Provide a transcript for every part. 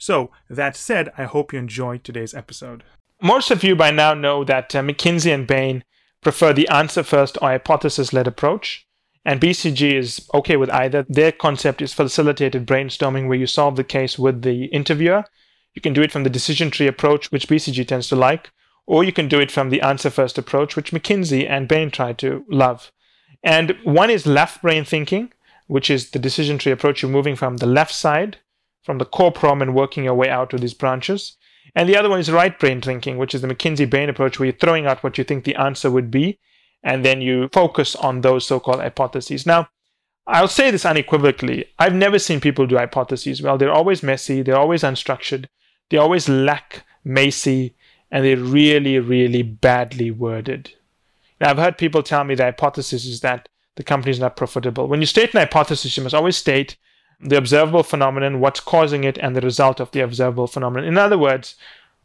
So, that said, I hope you enjoyed today's episode. Most of you by now know that uh, McKinsey and Bain prefer the answer first or hypothesis led approach. And BCG is okay with either. Their concept is facilitated brainstorming, where you solve the case with the interviewer. You can do it from the decision tree approach, which BCG tends to like, or you can do it from the answer first approach, which McKinsey and Bain try to love. And one is left brain thinking, which is the decision tree approach. You're moving from the left side, from the core problem, and working your way out to these branches. And the other one is right brain thinking, which is the McKinsey Bain approach, where you're throwing out what you think the answer would be and then you focus on those so-called hypotheses. Now, I'll say this unequivocally. I've never seen people do hypotheses well. They're always messy, they're always unstructured, they always lack MECE, and they're really, really badly worded. Now, I've heard people tell me the hypothesis is that the company is not profitable. When you state an hypothesis, you must always state the observable phenomenon, what's causing it, and the result of the observable phenomenon. In other words,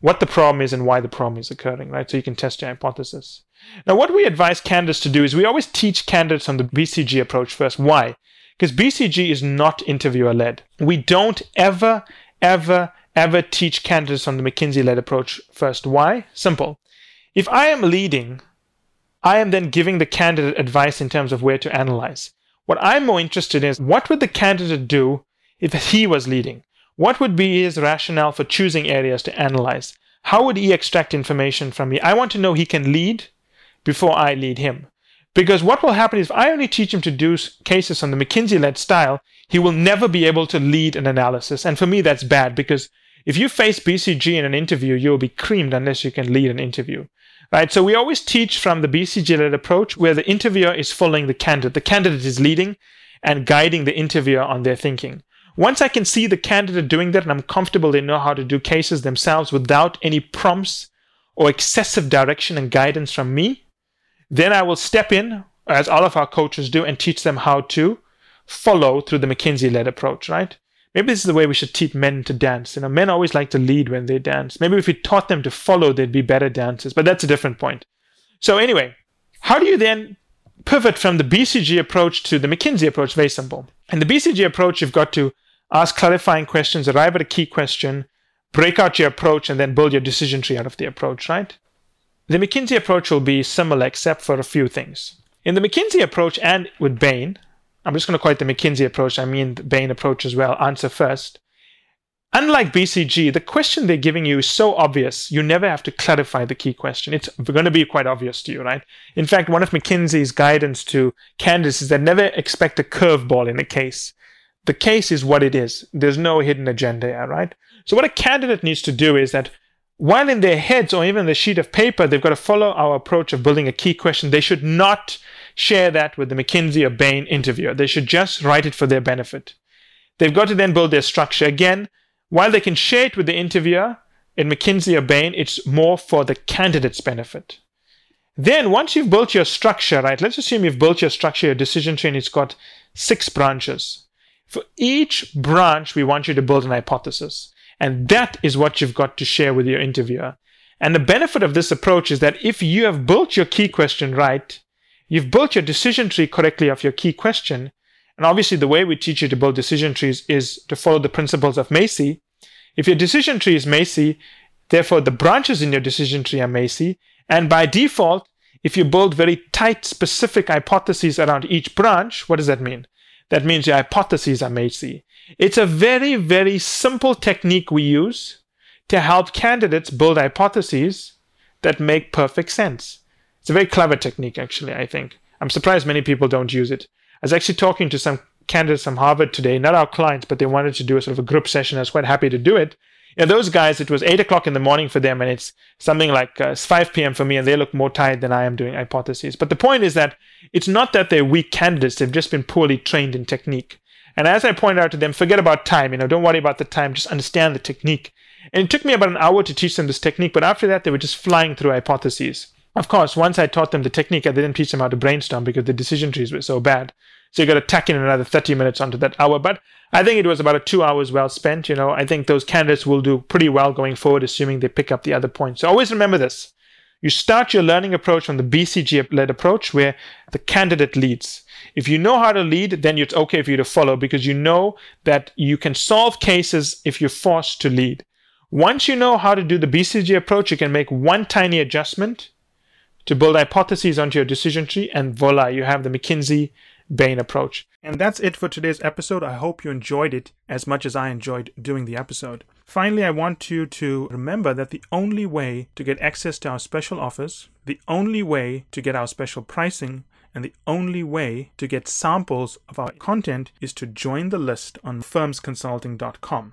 what the problem is and why the problem is occurring, right? So you can test your hypothesis. Now, what we advise candidates to do is we always teach candidates on the BCG approach first. Why? Because BCG is not interviewer led. We don't ever, ever, ever teach candidates on the McKinsey led approach first. Why? Simple. If I am leading, I am then giving the candidate advice in terms of where to analyze. What I'm more interested in is what would the candidate do if he was leading? What would be his rationale for choosing areas to analyze? How would he extract information from me? I want to know he can lead before I lead him. Because what will happen is if I only teach him to do cases on the McKinsey led style, he will never be able to lead an analysis. And for me, that's bad because if you face BCG in an interview, you'll be creamed unless you can lead an interview. Right? So we always teach from the BCG led approach where the interviewer is following the candidate. The candidate is leading and guiding the interviewer on their thinking. Once I can see the candidate doing that and I'm comfortable they know how to do cases themselves without any prompts or excessive direction and guidance from me, then I will step in, as all of our coaches do, and teach them how to follow through the McKinsey led approach, right? Maybe this is the way we should teach men to dance. You know, men always like to lead when they dance. Maybe if we taught them to follow, they'd be better dancers, but that's a different point. So, anyway, how do you then pivot from the BCG approach to the McKinsey approach? Very simple. In the BCG approach, you've got to ask clarifying questions, arrive at a key question, break out your approach, and then build your decision tree out of the approach, right? The McKinsey approach will be similar except for a few things. In the McKinsey approach and with Bain, I'm just going to call it the McKinsey approach, I mean the Bain approach as well, answer first. Unlike BCG, the question they're giving you is so obvious, you never have to clarify the key question. It's going to be quite obvious to you, right? In fact, one of McKinsey's guidance to candidates is that never expect a curveball in a case the case is what it is. There's no hidden agenda right? So what a candidate needs to do is that while in their heads or even the sheet of paper, they've got to follow our approach of building a key question. They should not share that with the McKinsey or Bain interviewer. They should just write it for their benefit. They've got to then build their structure. Again, while they can share it with the interviewer in McKinsey or Bain, it's more for the candidate's benefit. Then once you've built your structure, right, let's assume you've built your structure, your decision chain, it's got six branches. For each branch, we want you to build an hypothesis. And that is what you've got to share with your interviewer. And the benefit of this approach is that if you have built your key question right, you've built your decision tree correctly of your key question. And obviously, the way we teach you to build decision trees is to follow the principles of MECE. If your decision tree is MECE, therefore the branches in your decision tree are MECE. And by default, if you build very tight, specific hypotheses around each branch, what does that mean? That means your hypotheses are MECE. It's a very, very simple technique we use to help candidates build hypotheses that make perfect sense. It's a very clever technique, actually, I think. I'm surprised many people don't use it. I was actually talking to some candidates from Harvard today, not our clients, but they wanted to do a sort of a group session. I was quite happy to do it. You know, those guys, it was eight o'clock in the morning for them, and it's something like uh, 5 p.m. for me, and they look more tired than I am doing hypotheses. But the point is that it's not that they're weak candidates, they've just been poorly trained in technique. And as I pointed out to them, forget about time, you know, don't worry about the time, just understand the technique. And it took me about an hour to teach them this technique, but after that, they were just flying through hypotheses. Of course, once I taught them the technique, I didn't teach them how to brainstorm because the decision trees were so bad. So you got to tack in another 30 minutes onto that hour. But I think it was about a two hours well spent. You know, I think those candidates will do pretty well going forward, assuming they pick up the other points. So always remember this. You start your learning approach from the BCG led approach where the candidate leads. If you know how to lead, then it's okay for you to follow because you know that you can solve cases if you're forced to lead. Once you know how to do the BCG approach, you can make one tiny adjustment to build hypotheses onto your decision tree, and voila, you have the McKinsey Bain approach. And that's it for today's episode. I hope you enjoyed it as much as I enjoyed doing the episode. Finally, I want you to remember that the only way to get access to our special offers, the only way to get our special pricing, and the only way to get samples of our content is to join the list on firmsconsulting.com.